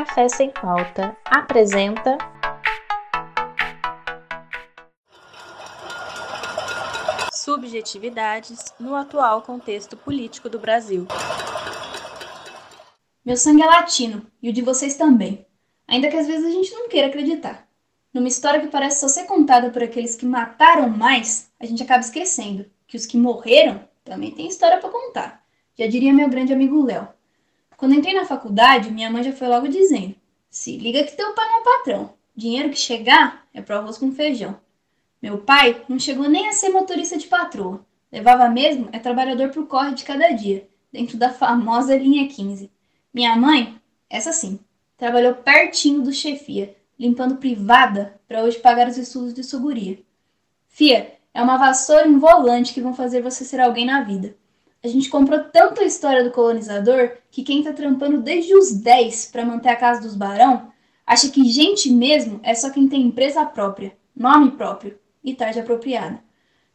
Café Sem Pauta apresenta. Subjetividades no atual contexto político do Brasil. Meu sangue é latino e o de vocês também, ainda que às vezes a gente não queira acreditar. Numa história que parece só ser contada por aqueles que mataram mais, a gente acaba esquecendo que os que morreram também têm história para contar. Já diria meu grande amigo Léo. Quando entrei na faculdade, minha mãe já foi logo dizendo: se liga que teu pai não é patrão. Dinheiro que chegar é pro arroz com feijão. Meu pai não chegou nem a ser motorista de patroa. Levava mesmo é trabalhador pro corre de cada dia, dentro da famosa linha 15. Minha mãe, essa sim, trabalhou pertinho do chefia, limpando privada para hoje pagar os estudos de seguria. Fia, é uma vassoura e um volante que vão fazer você ser alguém na vida. A gente comprou tanto a história do colonizador que quem tá trampando desde os 10 para manter a casa dos barão acha que gente mesmo é só quem tem empresa própria, nome próprio e tarde apropriada.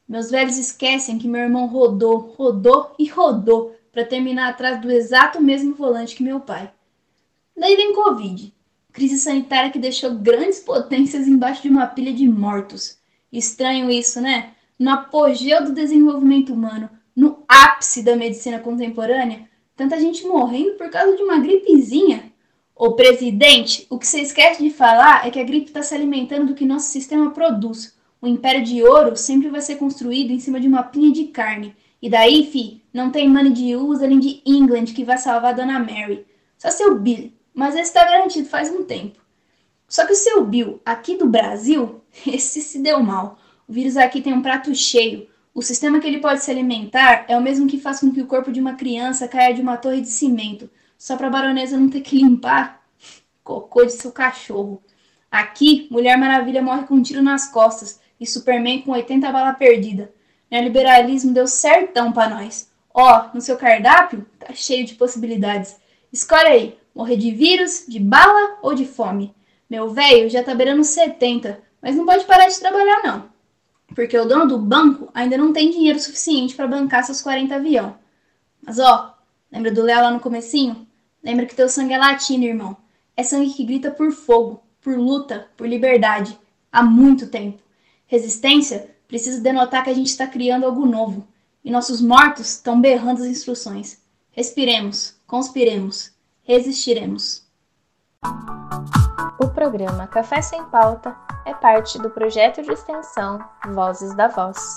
Meus velhos esquecem que meu irmão rodou, rodou e rodou para terminar atrás do exato mesmo volante que meu pai. Daí vem Covid, crise sanitária que deixou grandes potências embaixo de uma pilha de mortos. Estranho isso, né? No apogeu do desenvolvimento humano, no ápice da medicina contemporânea, tanta gente morrendo por causa de uma gripezinha. Ô presidente, o que você esquece de falar é que a gripe está se alimentando do que nosso sistema produz. O império de ouro sempre vai ser construído em cima de uma pinha de carne. E daí, fi, não tem money de USA nem de England que vai salvar a Dona Mary. Só seu Bill, mas esse está garantido faz um tempo. Só que o seu Bill, aqui do Brasil, esse se deu mal. O vírus aqui tem um prato cheio. O sistema que ele pode se alimentar é o mesmo que faz com que o corpo de uma criança caia de uma torre de cimento, só para a baronesa não ter que limpar cocô de seu cachorro. Aqui, Mulher Maravilha morre com um tiro nas costas e Superman com 80 balas perdidas. Neoliberalismo deu certão para nós. Ó, no seu cardápio tá cheio de possibilidades. Escolhe aí, morrer de vírus, de bala ou de fome. Meu velho já tá beirando 70, mas não pode parar de trabalhar não porque o dono do banco ainda não tem dinheiro suficiente para bancar seus 40 avião. Mas ó, lembra do Léo lá no comecinho? Lembra que teu sangue é latino, irmão. É sangue que grita por fogo, por luta, por liberdade, há muito tempo. Resistência precisa denotar que a gente está criando algo novo. E nossos mortos estão berrando as instruções. Respiremos, conspiremos, resistiremos. O programa Café Sem Pauta é parte do projeto de extensão Vozes da Voz.